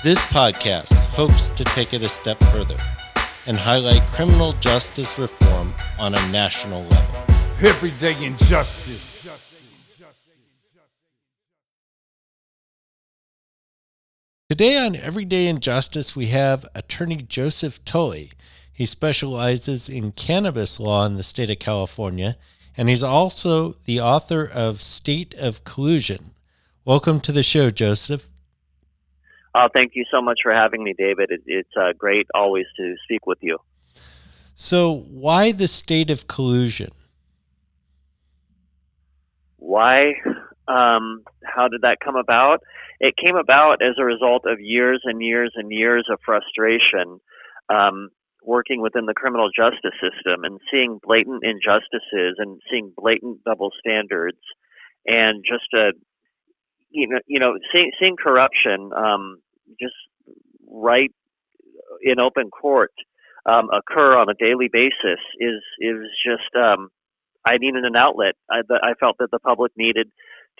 This podcast hopes to take it a step further and highlight criminal justice reform on a national level. Everyday injustice. Today on Everyday Injustice, we have attorney Joseph Tully. He specializes in cannabis law in the state of California, and he's also the author of State of Collusion. Welcome to the show, Joseph. Uh, thank you so much for having me, David. It, it's uh, great always to speak with you. So, why the state of collusion? Why? Um, how did that come about? It came about as a result of years and years and years of frustration um, working within the criminal justice system and seeing blatant injustices and seeing blatant double standards and just a you know, you know, seeing, seeing corruption um, just right in open court um, occur on a daily basis is is just um, I needed an outlet. I, I felt that the public needed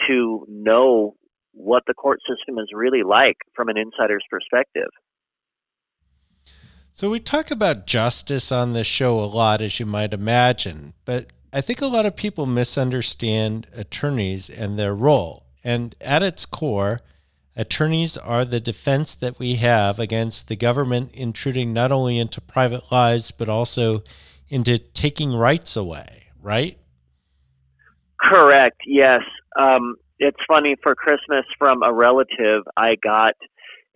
to know what the court system is really like from an insider's perspective. So we talk about justice on this show a lot, as you might imagine, but I think a lot of people misunderstand attorneys and their role. And at its core, attorneys are the defense that we have against the government intruding not only into private lives, but also into taking rights away, right? Correct, yes. Um, it's funny, for Christmas from a relative, I got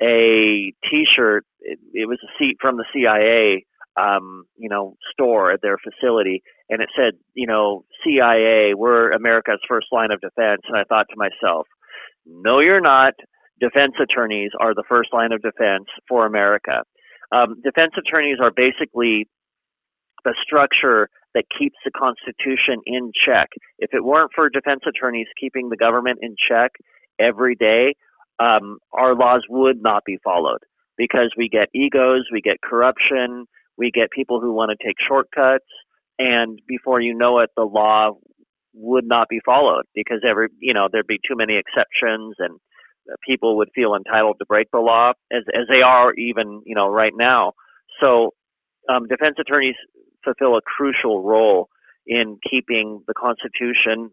a t shirt. It, it was a seat from the CIA um, you know, store at their facility, and it said, you know, CIA, we're America's first line of defense. And I thought to myself, no, you're not. Defense attorneys are the first line of defense for America. Um, defense attorneys are basically the structure that keeps the Constitution in check. If it weren't for defense attorneys keeping the government in check every day, um, our laws would not be followed because we get egos, we get corruption, we get people who want to take shortcuts, and before you know it, the law would not be followed because every you know there'd be too many exceptions and people would feel entitled to break the law as as they are even you know right now. So um, defense attorneys fulfill a crucial role in keeping the Constitution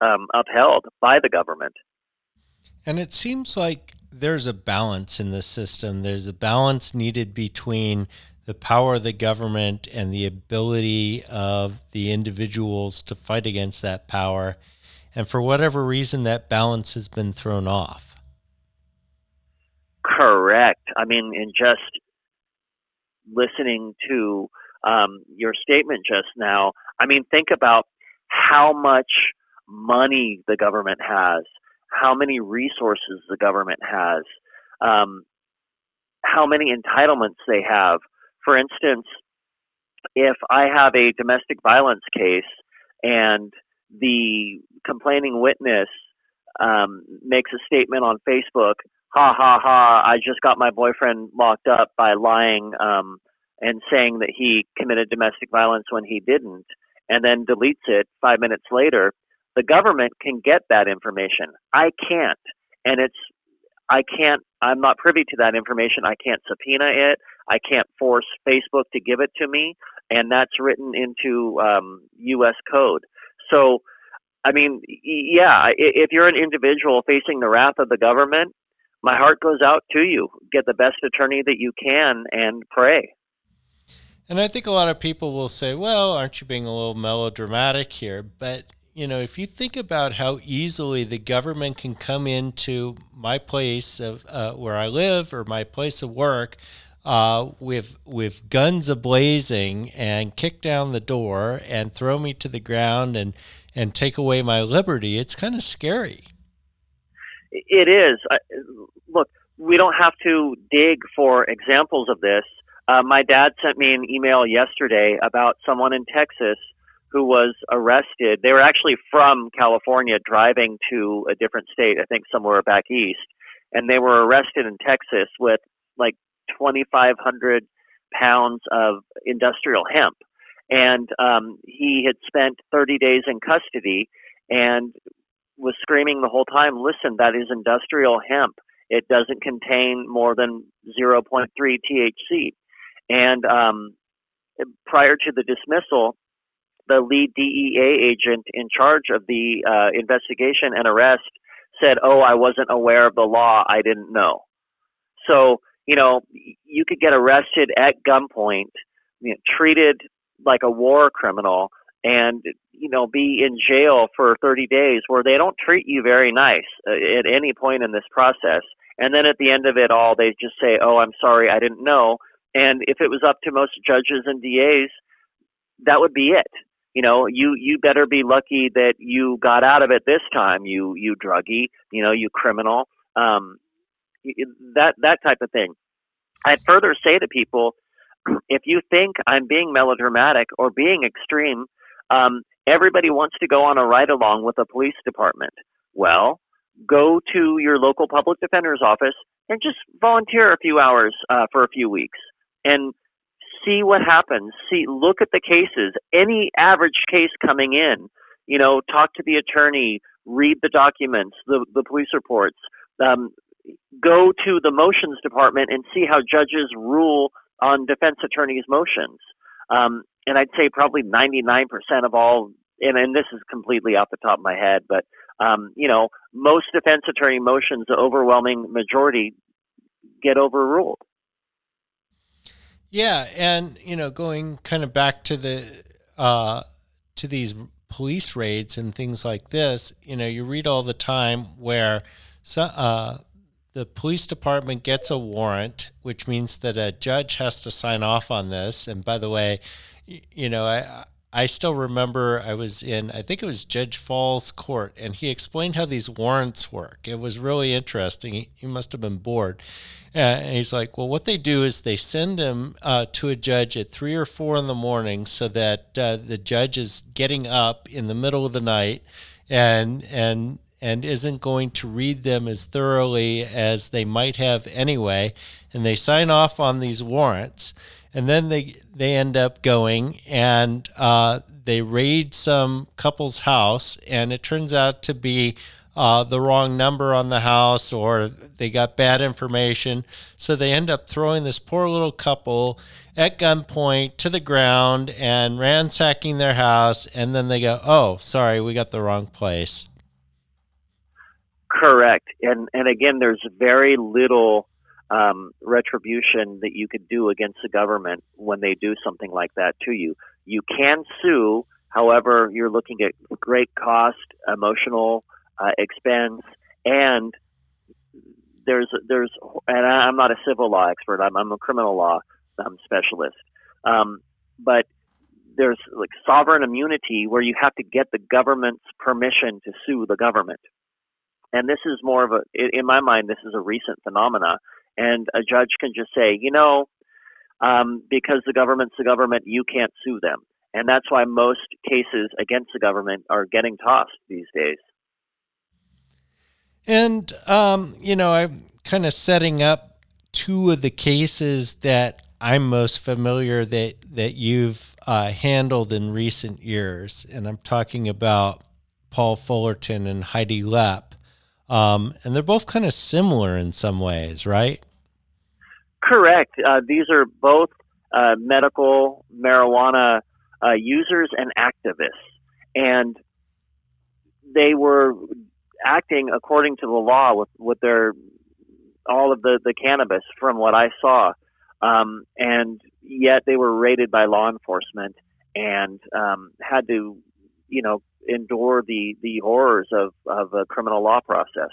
um, upheld by the government. And it seems like there's a balance in the system. There's a balance needed between the power of the government and the ability of the individuals to fight against that power. And for whatever reason, that balance has been thrown off. Correct. I mean, in just listening to um, your statement just now, I mean, think about how much money the government has, how many resources the government has, um, how many entitlements they have for instance, if I have a domestic violence case and the complaining witness um, makes a statement on Facebook, ha ha ha, I just got my boyfriend locked up by lying um, and saying that he committed domestic violence when he didn't, and then deletes it five minutes later, the government can get that information. I can't. And it's I can't, I'm not privy to that information. I can't subpoena it. I can't force Facebook to give it to me. And that's written into um, U.S. code. So, I mean, yeah, if you're an individual facing the wrath of the government, my heart goes out to you. Get the best attorney that you can and pray. And I think a lot of people will say, well, aren't you being a little melodramatic here? But you know, if you think about how easily the government can come into my place of uh, where I live or my place of work uh, with with guns ablazing and kick down the door and throw me to the ground and and take away my liberty, it's kind of scary. It is. Look, we don't have to dig for examples of this. Uh, my dad sent me an email yesterday about someone in Texas who was arrested. They were actually from California driving to a different state, I think somewhere back east, and they were arrested in Texas with like 2,500 pounds of industrial hemp. And um, he had spent 30 days in custody and was screaming the whole time, listen, that is industrial hemp. It doesn't contain more than 0.3 THC. And um, prior to the dismissal, the lead DEA agent in charge of the uh, investigation and arrest said, "Oh, I wasn't aware of the law. I didn't know." So you know, you could get arrested at gunpoint, you know, treated like a war criminal, and you know, be in jail for 30 days, where they don't treat you very nice uh, at any point in this process. And then at the end of it all, they just say, "Oh, I'm sorry, I didn't know." And if it was up to most judges and DAs, that would be it you know, you you better be lucky that you got out of it this time, you you druggie, you know, you criminal, um, that that type of thing. I'd further say to people, if you think I'm being melodramatic or being extreme, um, everybody wants to go on a ride along with a police department. Well, go to your local public defender's office and just volunteer a few hours uh, for a few weeks and see what happens. See, look at the cases. Any average case coming in, you know, talk to the attorney, read the documents, the the police reports. Um, go to the motions department and see how judges rule on defense attorneys' motions. Um, and I'd say probably 99% of all, and, and this is completely off the top of my head, but um, you know, most defense attorney motions, the overwhelming majority, get overruled. Yeah, and you know, going kind of back to the uh, to these police raids and things like this, you know, you read all the time where so, uh, the police department gets a warrant, which means that a judge has to sign off on this. And by the way, you know, I I still remember I was in, I think it was Judge Fall's court, and he explained how these warrants work. It was really interesting. He, he must have been bored. Uh, and he's like, well, what they do is they send him uh, to a judge at three or four in the morning so that uh, the judge is getting up in the middle of the night and, and, and isn't going to read them as thoroughly as they might have anyway. And they sign off on these warrants and then they they end up going and uh, they raid some couple's house, and it turns out to be uh, the wrong number on the house, or they got bad information. So they end up throwing this poor little couple at gunpoint to the ground and ransacking their house, and then they go, "Oh, sorry, we got the wrong place." Correct, and and again, there's very little um, retribution that you could do against the government when they do something like that to you. You can sue, however, you're looking at great cost, emotional uh, expense, and there's there's and I'm not a civil law expert. I'm, I'm a criminal law um, specialist, um, but there's like sovereign immunity where you have to get the government's permission to sue the government. And this is more of a, in my mind, this is a recent phenomena and a judge can just say, you know, um, because the government's the government, you can't sue them. And that's why most cases against the government are getting tossed these days. And, um, you know, I'm kind of setting up two of the cases that I'm most familiar that, that you've uh, handled in recent years. And I'm talking about Paul Fullerton and Heidi Lepp. Um, and they're both kind of similar in some ways, right? Correct. Uh, these are both uh, medical marijuana uh, users and activists, and they were acting according to the law with, with their all of the, the cannabis from what I saw. Um, and yet they were raided by law enforcement and um, had to you know endure the the horrors of of a criminal law process.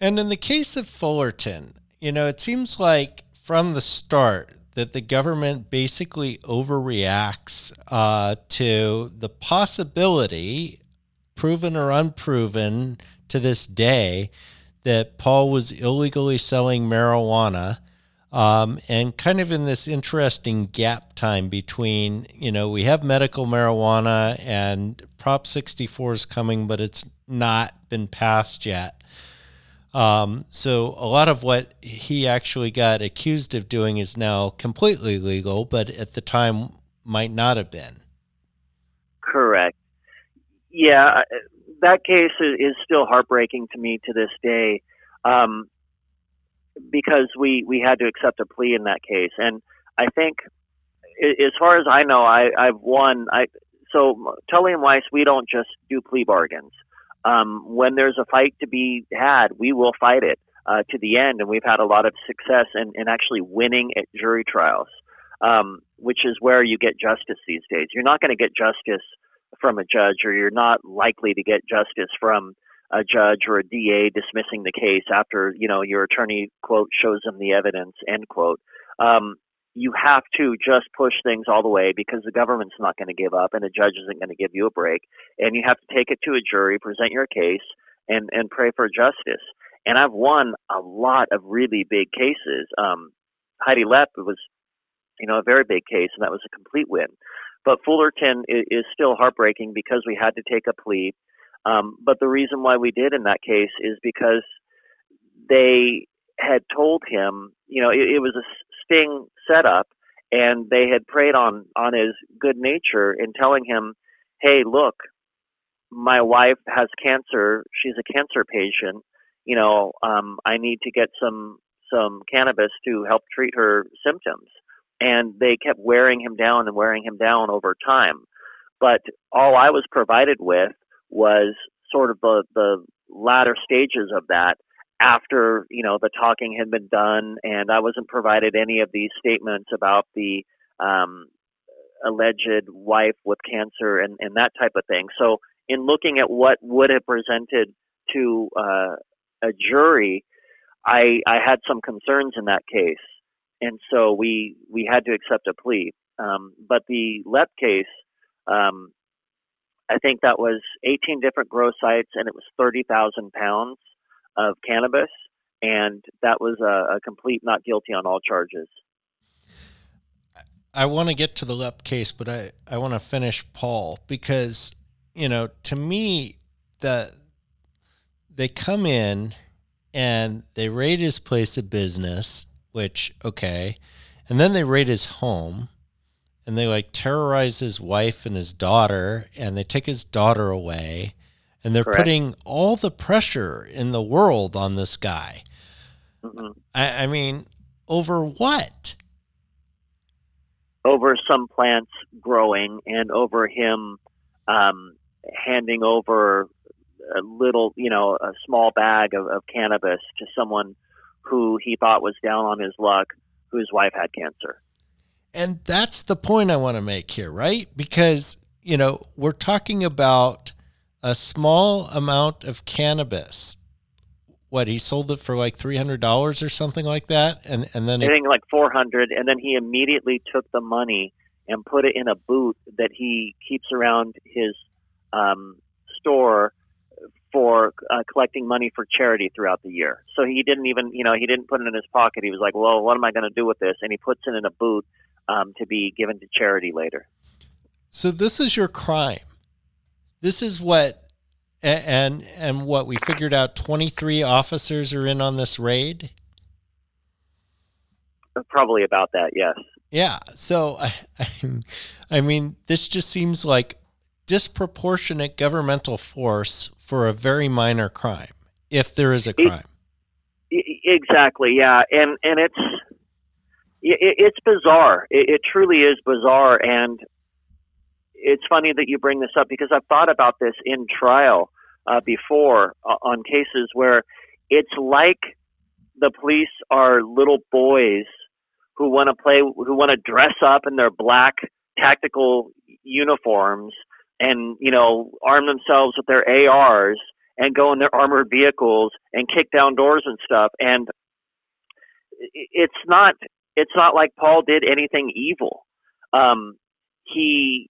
And in the case of Fullerton, you know, it seems like from the start that the government basically overreacts uh, to the possibility, proven or unproven to this day, that Paul was illegally selling marijuana. Um, and kind of in this interesting gap time between, you know, we have medical marijuana and Prop 64 is coming, but it's not been passed yet. Um, so a lot of what he actually got accused of doing is now completely legal, but at the time might not have been. Correct. Yeah, that case is still heartbreaking to me to this day, um, because we we had to accept a plea in that case, and I think, as far as I know, I, I've won. I so Tully and Weiss, we don't just do plea bargains um, when there's a fight to be had, we will fight it uh, to the end, and we've had a lot of success in, in actually winning at jury trials, um, which is where you get justice these days. You're not going to get justice from a judge, or you're not likely to get justice from a judge or a DA dismissing the case after you know your attorney quote shows them the evidence end quote. Um, you have to just push things all the way because the government's not going to give up and the judge isn't going to give you a break. And you have to take it to a jury, present your case, and, and pray for justice. And I've won a lot of really big cases. Um, Heidi Lepp was, you know, a very big case, and that was a complete win. But Fullerton is, is still heartbreaking because we had to take a plea. Um, but the reason why we did in that case is because they had told him, you know, it, it was a sting setup, and they had preyed on on his good nature in telling him, "Hey, look, my wife has cancer. She's a cancer patient. You know, um, I need to get some some cannabis to help treat her symptoms." And they kept wearing him down and wearing him down over time. But all I was provided with was sort of the the latter stages of that after you know the talking had been done and I wasn't provided any of these statements about the um, alleged wife with cancer and, and that type of thing. So in looking at what would have presented to uh, a jury, I I had some concerns in that case, and so we we had to accept a plea. Um, but the Lepp case, um, I think that was 18 different grow sites and it was 30,000 pounds of cannabis, and that was a, a complete not guilty on all charges. I want to get to the Lepp case, but I, I want to finish Paul because, you know, to me, the they come in and they raid his place of business, which, okay. And then they raid his home and they like terrorize his wife and his daughter and they take his daughter away and they're Correct. putting all the pressure in the world on this guy. Mm-hmm. I, I, mean, over what? Over some plants growing and over him um, handing over a little, you know, a small bag of, of cannabis to someone who he thought was down on his luck, whose wife had cancer. And that's the point I want to make here, right? Because, you know, we're talking about a small amount of cannabis. What he sold it for like three hundred dollars or something like that, and and then I think like four hundred, and then he immediately took the money and put it in a boot that he keeps around his um, store for uh, collecting money for charity throughout the year. So he didn't even, you know, he didn't put it in his pocket. He was like, "Well, what am I going to do with this?" And he puts it in a boot um, to be given to charity later. So this is your crime. This is what and and what we figured out 23 officers are in on this raid? Probably about that yes. Yeah so I, I mean this just seems like disproportionate governmental force for a very minor crime if there is a crime. exactly yeah and and it's it's bizarre it, it truly is bizarre and it's funny that you bring this up because I've thought about this in trial uh, before uh, on cases where it's like the police are little boys who want to play, who want to dress up in their black tactical uniforms and you know arm themselves with their ARs and go in their armored vehicles and kick down doors and stuff. And it's not it's not like Paul did anything evil. Um, he,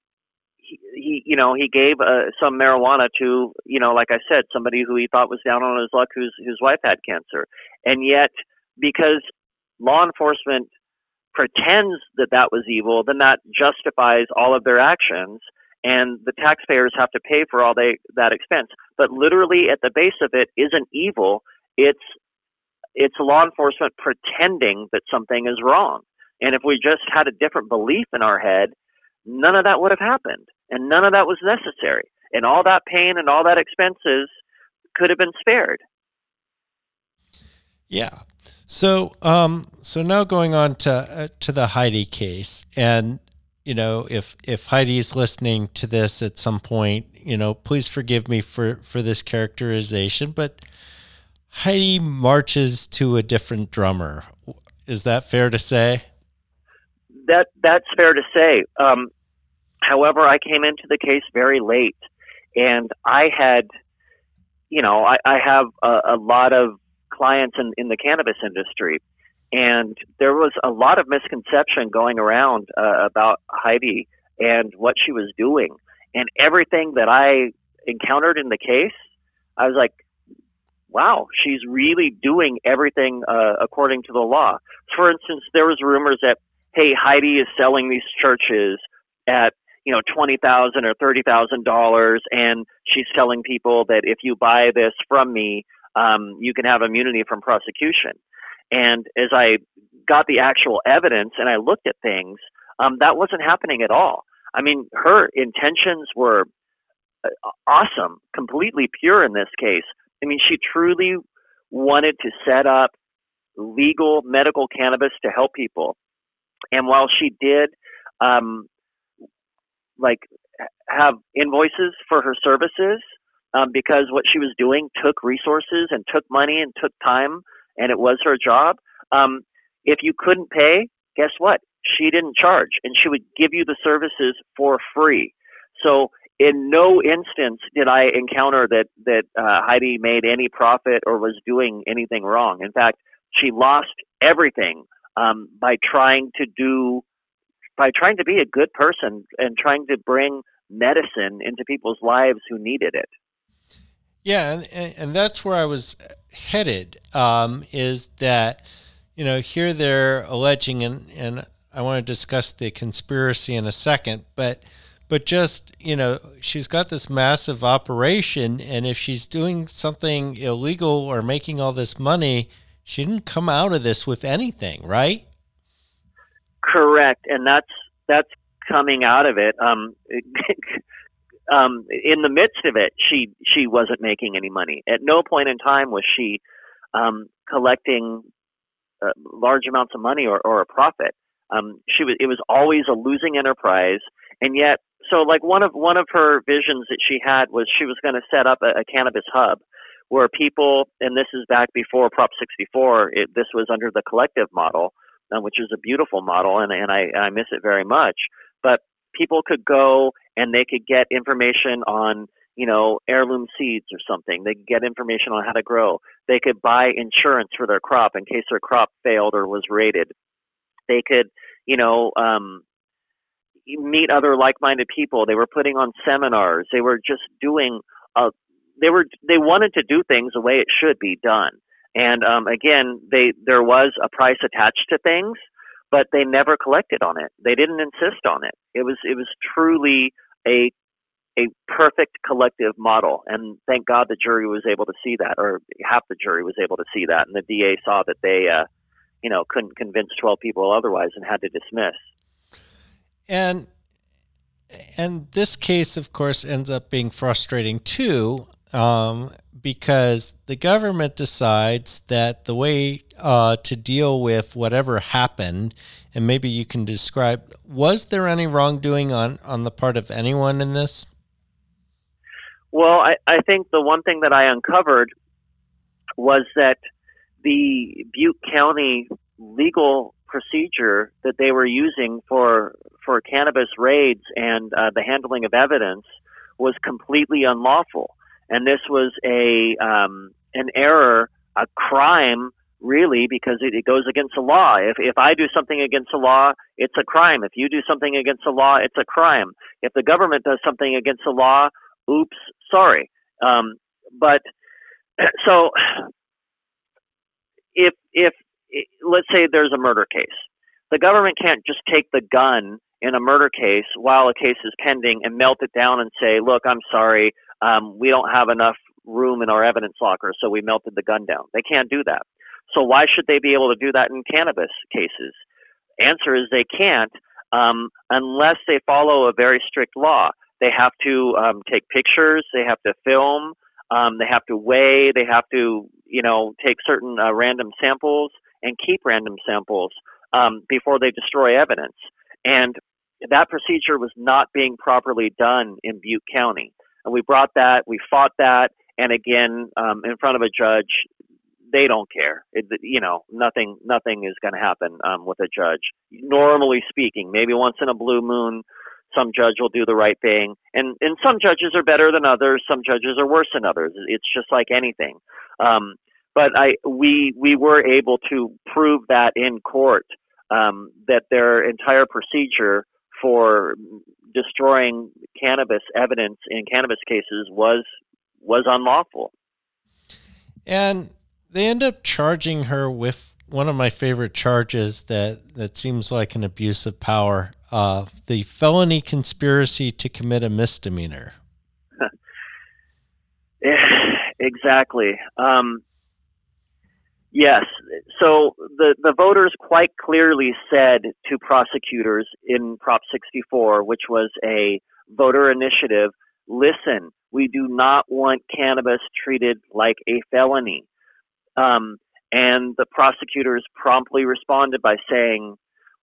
he, he, you know, he gave uh, some marijuana to, you know, like I said, somebody who he thought was down on his luck, whose whose wife had cancer, and yet because law enforcement pretends that that was evil, then that justifies all of their actions, and the taxpayers have to pay for all they, that expense. But literally, at the base of it, isn't evil. It's it's law enforcement pretending that something is wrong. And if we just had a different belief in our head, none of that would have happened, and none of that was necessary, and all that pain and all that expenses could have been spared. Yeah. So, um, so now going on to uh, to the Heidi case, and you know, if if Heidi's listening to this at some point, you know, please forgive me for for this characterization, but Heidi marches to a different drummer. Is that fair to say? That that's fair to say. Um, however, I came into the case very late, and I had, you know, I, I have a, a lot of clients in, in the cannabis industry, and there was a lot of misconception going around uh, about Heidi and what she was doing, and everything that I encountered in the case, I was like, wow, she's really doing everything uh, according to the law. For instance, there was rumors that hey, Heidi is selling these churches at you know twenty thousand or thirty thousand dollars, and she's telling people that if you buy this from me, um, you can have immunity from prosecution. And as I got the actual evidence and I looked at things, um, that wasn't happening at all. I mean, her intentions were uh, awesome, completely pure in this case. I mean, she truly wanted to set up legal medical cannabis to help people. And while she did, um, like, have invoices for her services, um, because what she was doing took resources and took money and took time, and it was her job. Um, if you couldn't pay, guess what? She didn't charge, and she would give you the services for free. So in no instance did I encounter that that uh, Heidi made any profit or was doing anything wrong. In fact, she lost everything um, by trying to do by trying to be a good person and trying to bring medicine into people's lives who needed it. Yeah, and, and that's where I was headed. Um, is that you know here they're alleging, and and I want to discuss the conspiracy in a second, but but just you know she's got this massive operation, and if she's doing something illegal or making all this money, she didn't come out of this with anything, right? Correct, and that's that's coming out of it. Um, um, in the midst of it, she she wasn't making any money. At no point in time was she um, collecting uh, large amounts of money or, or a profit. Um, she was it was always a losing enterprise, and yet so like one of one of her visions that she had was she was going to set up a, a cannabis hub where people, and this is back before Prop 64, it, this was under the collective model, um, which is a beautiful model, and, and I, I miss it very much. But people could go and they could get information on, you know, heirloom seeds or something. They could get information on how to grow. They could buy insurance for their crop in case their crop failed or was raided. They could, you know, um, meet other like-minded people. They were putting on seminars. They were just doing a they were they wanted to do things the way it should be done. And um, again, they there was a price attached to things, but they never collected on it. They didn't insist on it. It was it was truly a a perfect collective model. And thank God the jury was able to see that, or half the jury was able to see that, and the DA saw that they, uh, you know, couldn't convince twelve people otherwise and had to dismiss. And and this case, of course, ends up being frustrating too um, because the government decides that the way uh, to deal with whatever happened, and maybe you can describe, was there any wrongdoing on, on the part of anyone in this? Well, I, I think the one thing that I uncovered was that the Butte County legal procedure that they were using for for cannabis raids and uh, the handling of evidence was completely unlawful, and this was a um, an error, a crime, really, because it, it goes against the law. If if I do something against the law, it's a crime. If you do something against the law, it's a crime. If the government does something against the law, oops, sorry. Um, but so if if let's say there's a murder case, the government can't just take the gun in a murder case while a case is pending and melt it down and say, look, I'm sorry, um, we don't have enough room in our evidence locker, so we melted the gun down. They can't do that. So why should they be able to do that in cannabis cases? Answer is they can't um, unless they follow a very strict law. They have to um, take pictures, they have to film, um, they have to weigh, they have to, you know, take certain uh, random samples and keep random samples um, before they destroy evidence. And that procedure was not being properly done in Butte County. And we brought that, we fought that, and again, um, in front of a judge, they don't care. It, you know, nothing, nothing is going to happen um, with a judge. Normally speaking, maybe once in a blue moon, some judge will do the right thing, and and some judges are better than others. Some judges are worse than others. It's just like anything. Um, but I we we were able to prove that in court um, that their entire procedure for destroying cannabis evidence in cannabis cases was was unlawful. And they end up charging her with one of my favorite charges that that seems like an abuse of power, uh, the felony conspiracy to commit a misdemeanor. exactly. Um, Yes. So the, the voters quite clearly said to prosecutors in Prop 64, which was a voter initiative, listen, we do not want cannabis treated like a felony. Um, and the prosecutors promptly responded by saying,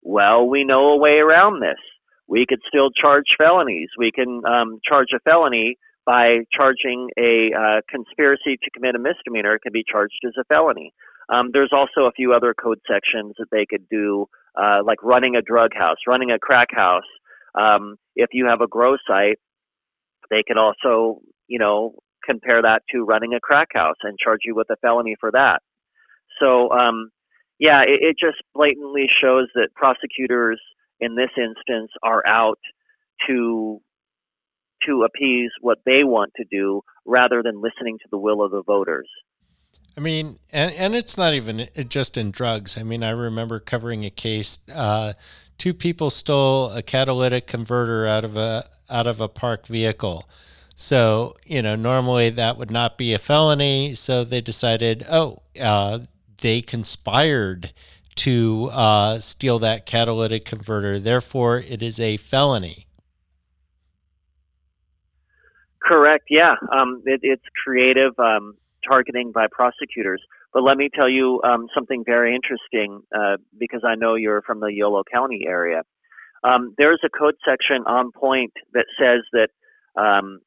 well, we know a way around this. We could still charge felonies. We can um, charge a felony by charging a uh, conspiracy to commit a misdemeanor. It can be charged as a felony. Um, there's also a few other code sections that they could do, uh, like running a drug house, running a crack house. Um, if you have a grow site, they could also, you know, compare that to running a crack house and charge you with a felony for that. So, um, yeah, it, it just blatantly shows that prosecutors in this instance are out to to appease what they want to do rather than listening to the will of the voters. I mean, and and it's not even just in drugs. I mean, I remember covering a case. Uh, two people stole a catalytic converter out of a out of a parked vehicle. So you know, normally that would not be a felony. So they decided, oh, uh, they conspired to uh, steal that catalytic converter. Therefore, it is a felony. Correct. Yeah. Um, it, it's creative. Um, targeting by prosecutors. But let me tell you um, something very interesting uh, because I know you're from the Yolo County area. Um, there's a code section on point that says that um,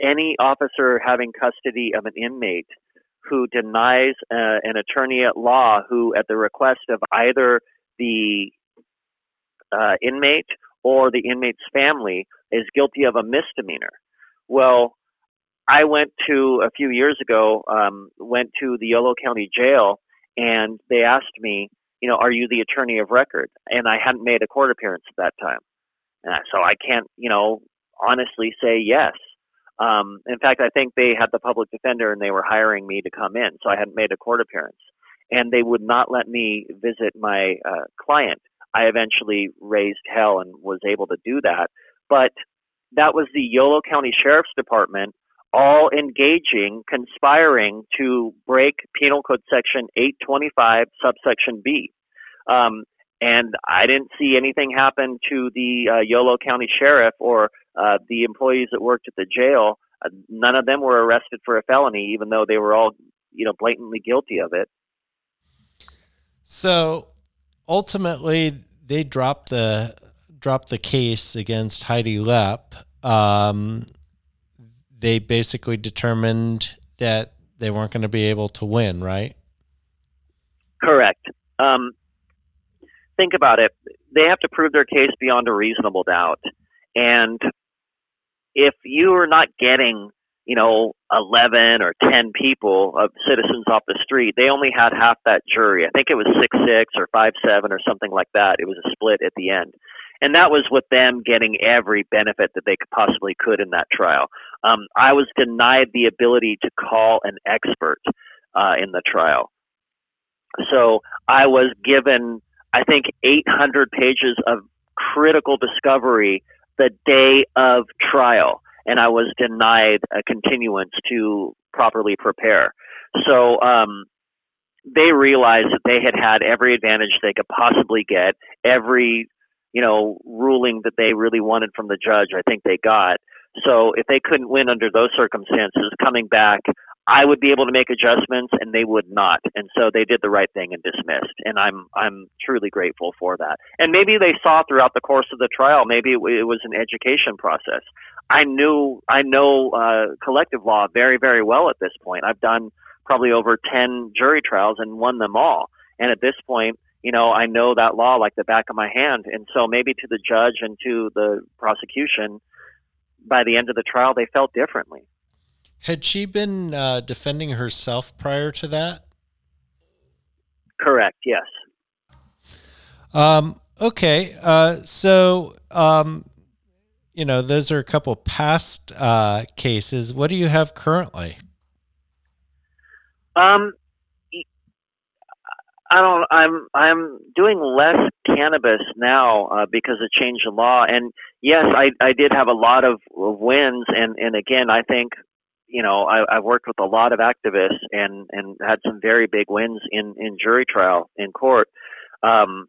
any officer having custody of an inmate who denies uh, an attorney at law who, at the request of either the uh, inmate or the inmate's family, is guilty of a misdemeanor. Well, I went to a few years ago, um, went to the Yolo County Jail, and they asked me, you know, are you the attorney of record? And I hadn't made a court appearance at that time, and I, so I can't, you know, honestly say yes. Um, in fact, I think they had the public defender and they were hiring me to come in, so I hadn't made a court appearance, and they would not let me visit my uh, client. I eventually raised hell and was able to do that, but that was the Yolo County Sheriff's Department all engaging, conspiring to break Penal Code Section 825, subsection B. Um, and I didn't see anything happen to the uh, Yolo County Sheriff or uh, the employees that worked at the jail. Uh, none of them were arrested for a felony, even though they were all, you know, blatantly guilty of it. So ultimately, they dropped the dropped the case against Heidi Lepp. Um, they basically determined that they weren't going to be able to win, right? Correct. Um, think about it. They have to prove their case beyond a reasonable doubt. And if you are not getting you know, 11 or 10 people of citizens off the street. They only had half that jury. I think it was 6 6 or 5 7 or something like that. It was a split at the end. And that was with them getting every benefit that they could possibly could in that trial. Um, I was denied the ability to call an expert uh, in the trial. So I was given, I think, 800 pages of critical discovery the day of trial and I was denied a continuance to properly prepare. So um, they realized that they had had every advantage they could possibly get, every you know ruling that they really wanted from the judge. I think they got. So if they couldn't win under those circumstances, coming back, I would be able to make adjustments and they would not. And so they did the right thing and dismissed. And I'm I'm truly grateful for that. And maybe they saw throughout the course of the trial, maybe it, was an education process. I knew I know uh, collective law very very well at this point. I've done probably over ten jury trials and won them all. And at this point, you know, I know that law like the back of my hand. And so maybe to the judge and to the prosecution, by the end of the trial, they felt differently. Had she been uh, defending herself prior to that? Correct. Yes. Um, okay. Uh, so um, you know, those are a couple past uh, cases. What do you have currently? Um, I don't. I'm I'm doing less cannabis now uh, because of change in law. And yes, I I did have a lot of, wins. And and again, I think you know I, I've worked with a lot of activists and and had some very big wins in in jury trial in court. Um,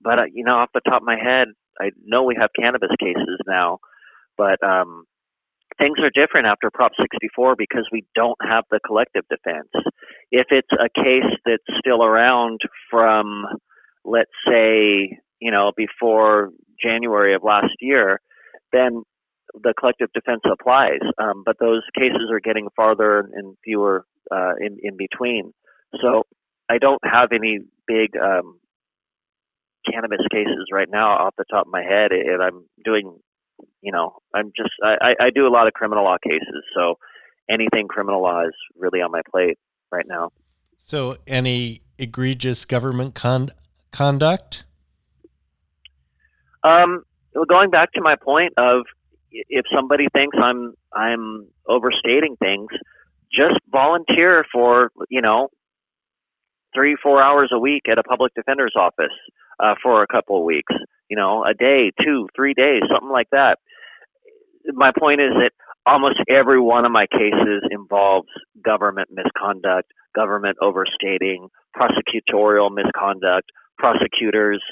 but uh, you know, off the top of my head, I know we have cannabis cases now, but um, things are different after Prop 64 because we don't have the collective defense. If it's a case that's still around from, let's say, you know, before January of last year, then the collective defense applies. Um, but those cases are getting farther and fewer uh, in in between. So I don't have any big um, cannabis cases right now off the top of my head, and I'm doing, you know, I'm just I, I do a lot of criminal law cases, so anything criminal law is really on my plate right now. So, any egregious government con- conduct? Um, well, going back to my point of if somebody thinks I'm I'm overstating things, just volunteer for you know three four hours a week at a public defender's office uh, for a couple of weeks, you know, a day, two, three days, something like that. My point is that almost every one of my cases involves government misconduct, government overstating, prosecutorial misconduct, prosecutors,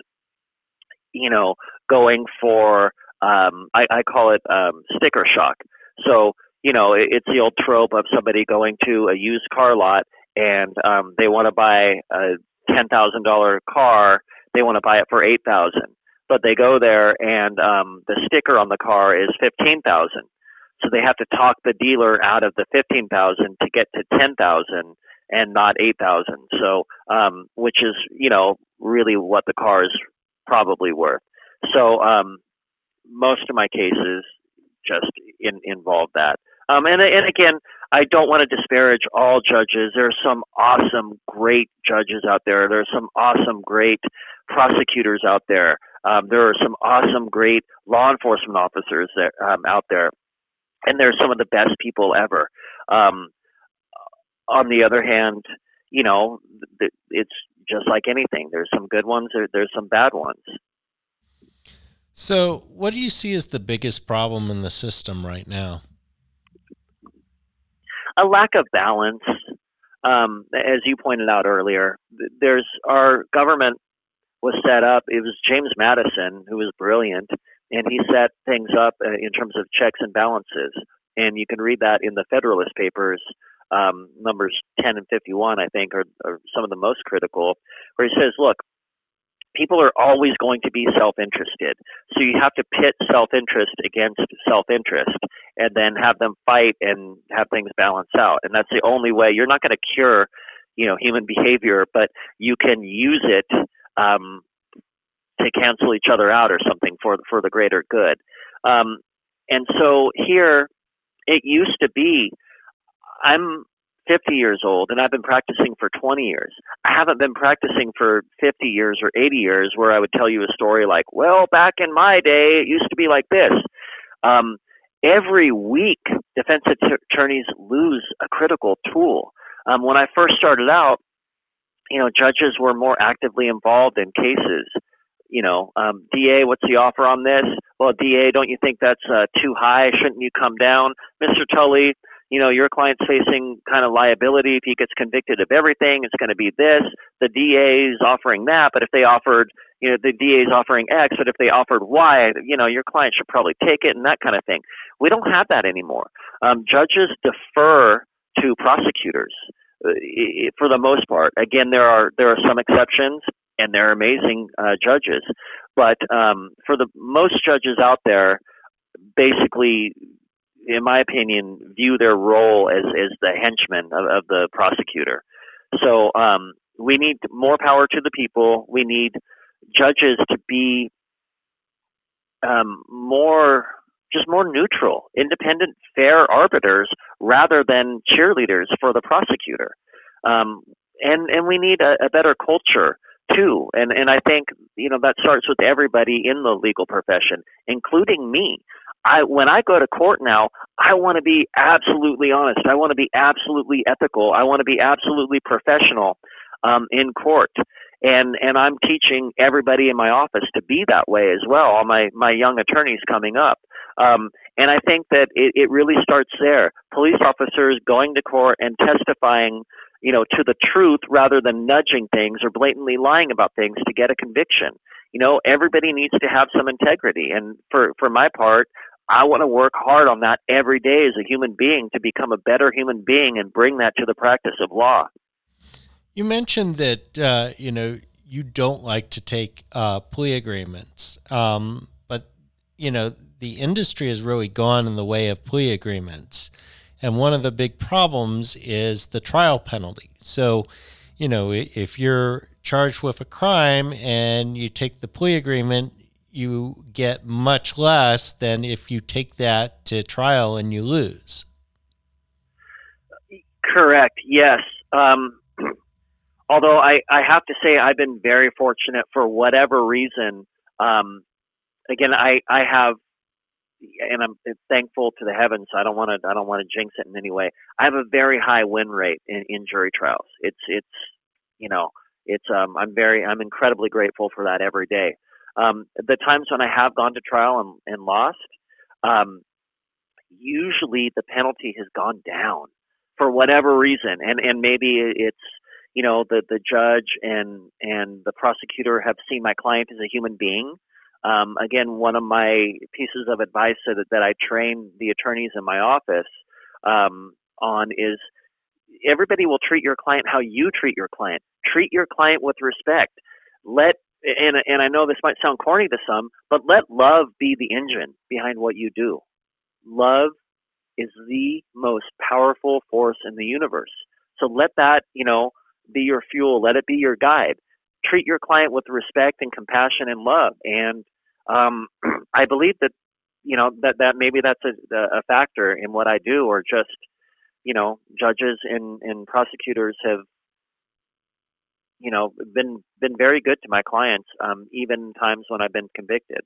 you know, going for, um, I, I call it um, sticker shock. So, you know, it, it's the old trope of somebody going to a used car lot and um, they want to buy a $10,000 car they want to buy it for eight thousand, but they go there and um, the sticker on the car is fifteen thousand. So they have to talk the dealer out of the fifteen thousand to get to ten thousand and not eight thousand. So, um, which is you know really what the car is probably worth. So um, most of my cases just in, involve that. Um, and and again, I don't want to disparage all judges. There are some awesome, great judges out there. There are some awesome, great prosecutors out there. Um, there are some awesome, great law enforcement officers that, um, out there, and they're some of the best people ever. Um, on the other hand, you know, it's just like anything. There's some good ones. There, there's some bad ones. So, what do you see as the biggest problem in the system right now? A lack of balance. Um, as you pointed out earlier, there's our government was set up. It was James Madison who was brilliant, and he set things up uh, in terms of checks and balances. And you can read that in the Federalist Papers, um, numbers 10 and 51, I think, are, are some of the most critical, where he says, look, people are always going to be self-interested. So you have to pit self-interest against self-interest and then have them fight and have things balance out. And that's the only way. You're not going to cure, you know, human behavior, but you can use it um, to cancel each other out or something for for the greater good. Um, and so here, it used to be, I'm 50 years old and I've been practicing for 20 years. I haven't been practicing for 50 years or 80 years where I would tell you a story like, well, back in my day, it used to be like this. Um, every week, defense attorneys lose a critical tool. Um, when I first started out, you know, judges were more actively involved in cases. You know, um, DA, what's the offer on this? Well, DA, don't you think that's uh, too high? Shouldn't you come down? Mr. Tully, you know, your client's facing kind of liability if he gets convicted of everything. It's going to be this. The DA is offering that, but if they offered, you know, the DA is offering X, but if they offered Y, you know, your client should probably take it and that kind of thing. We don't have that anymore. Um, judges defer to prosecutors for the most part. Again, there are there are some exceptions, and they're amazing uh, judges, but um, for the most judges out there, basically in my opinion, view their role as, as the henchman of, of the prosecutor. So um, we need more power to the people. We need judges to be um, more, just more neutral, independent, fair arbiters rather than cheerleaders for the prosecutor. Um, and and we need a, a better culture too. And and I think you know that starts with everybody in the legal profession, including me. I when I go to court now, I want to be absolutely honest. I want to be absolutely ethical. I want to be absolutely professional um, in court. And and I'm teaching everybody in my office to be that way as well. All my my young attorneys coming up. Um, and I think that it, it really starts there. Police officers going to court and testifying, you know, to the truth rather than nudging things or blatantly lying about things to get a conviction. You know, everybody needs to have some integrity. And for for my part, I want to work hard on that every day as a human being to become a better human being and bring that to the practice of law. You mentioned that uh, you know you don't like to take uh, plea agreements, um, but you know the industry has really gone in the way of plea agreements, and one of the big problems is the trial penalty. So, you know, if you're charged with a crime and you take the plea agreement, you get much less than if you take that to trial and you lose. Correct. Yes. Um, although I, I have to say I've been very fortunate for whatever reason. Um, again, I, I have, and I'm thankful to the heavens. I don't want to I don't want to jinx it in any way. I have a very high win rate in, in jury trials. It's it's you know it's um I'm very I'm incredibly grateful for that every day. Um, the times when I have gone to trial and, and lost, um, usually the penalty has gone down for whatever reason, and and maybe it's you know the the judge and and the prosecutor have seen my client as a human being. Um, again, one of my pieces of advice that, that I train the attorneys in my office um, on is everybody will treat your client how you treat your client. Treat your client with respect. Let and and I know this might sound corny to some, but let love be the engine behind what you do. Love is the most powerful force in the universe. So let that, you know, be your fuel. Let it be your guide. Treat your client with respect and compassion and love. And um, I believe that, you know, that that maybe that's a, a factor in what I do, or just, you know, judges and and prosecutors have you know been been very good to my clients, um, even times when I've been convicted.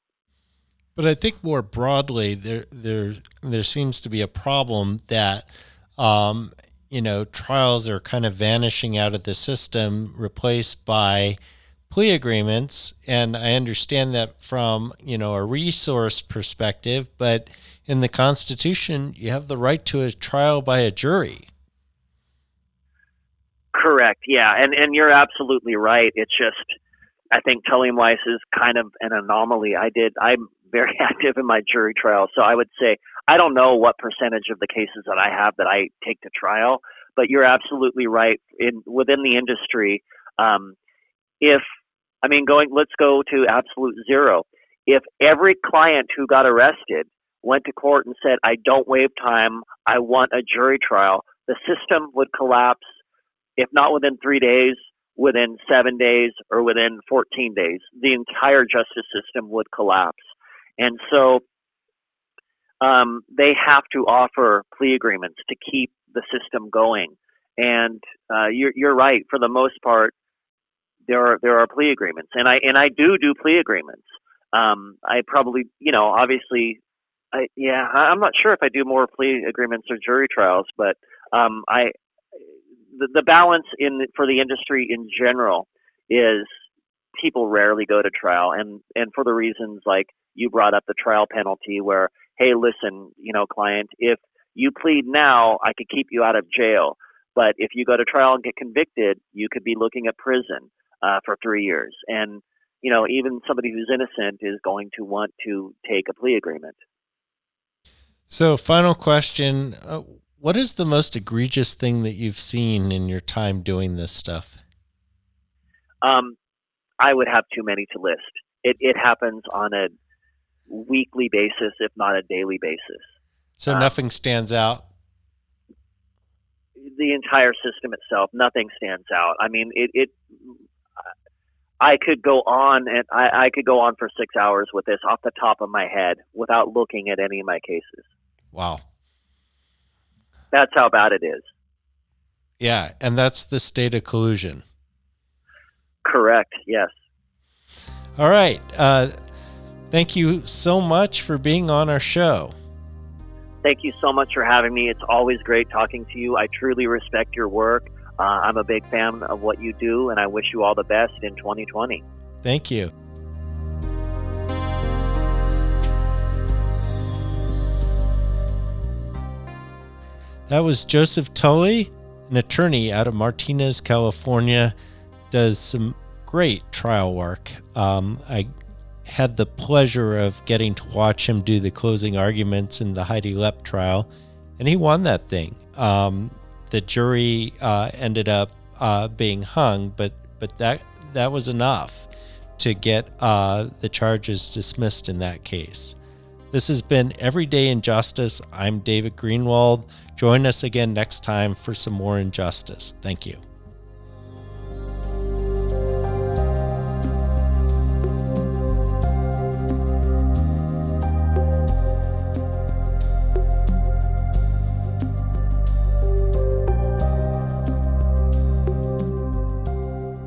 But I think more broadly, there there there seems to be a problem that um, you know trials are kind of vanishing out of the system, replaced by plea agreements. And I understand that from you know a resource perspective, but in the Constitution, you have the right to a trial by a jury. Correct. Yeah, and and you're absolutely right. It's just I think Tully Weiss is kind of an anomaly. I did I'm very active in my jury trial, so I would say I don't know what percentage of the cases that I have that I take to trial, but you're absolutely right. In within the industry, um, if I mean going, let's go to absolute zero. If every client who got arrested went to court and said, "I don't waive time, I want a jury trial," the system would collapse if not within three days, within seven days or within 14 days, the entire justice system would collapse. And so, um, they have to offer plea agreements to keep the system going. And uh, you're, you're right. For the most part, there are there are plea agreements, and I and I do do plea agreements. Um, I probably, you know, obviously, I yeah, I'm not sure if I do more plea agreements or jury trials, but um, I the, the balance in for the industry in general is people rarely go to trial, and and for the reasons like you brought up the trial penalty, where hey, listen, you know, client, if you plead now, I could keep you out of jail. But if you go to trial and get convicted, you could be looking at prison uh, for three years. And, you know, even somebody who's innocent is going to want to take a plea agreement. So, final question uh, What is the most egregious thing that you've seen in your time doing this stuff? Um, I would have too many to list. It, it happens on a weekly basis, if not a daily basis. So um, nothing stands out. The entire system itself, nothing stands out. I mean, it. it I could go on and I, I could go on for six hours with this off the top of my head without looking at any of my cases. Wow. That's how bad it is. Yeah, and that's the state of collusion. Correct. Yes. All right. Uh, thank you so much for being on our show. Thank you so much for having me. It's always great talking to you. I truly respect your work. Uh, I'm a big fan of what you do, and I wish you all the best in 2020. Thank you. That was Joseph Tully, an attorney out of Martinez, California, does some great trial work. Um, I had the pleasure of getting to watch him do the closing arguments in the Heidi Lepp trial, and he won that thing. Um, the jury uh, ended up uh, being hung, but but that that was enough to get uh, the charges dismissed in that case. This has been Everyday Injustice. I'm David Greenwald. Join us again next time for some more injustice. Thank you.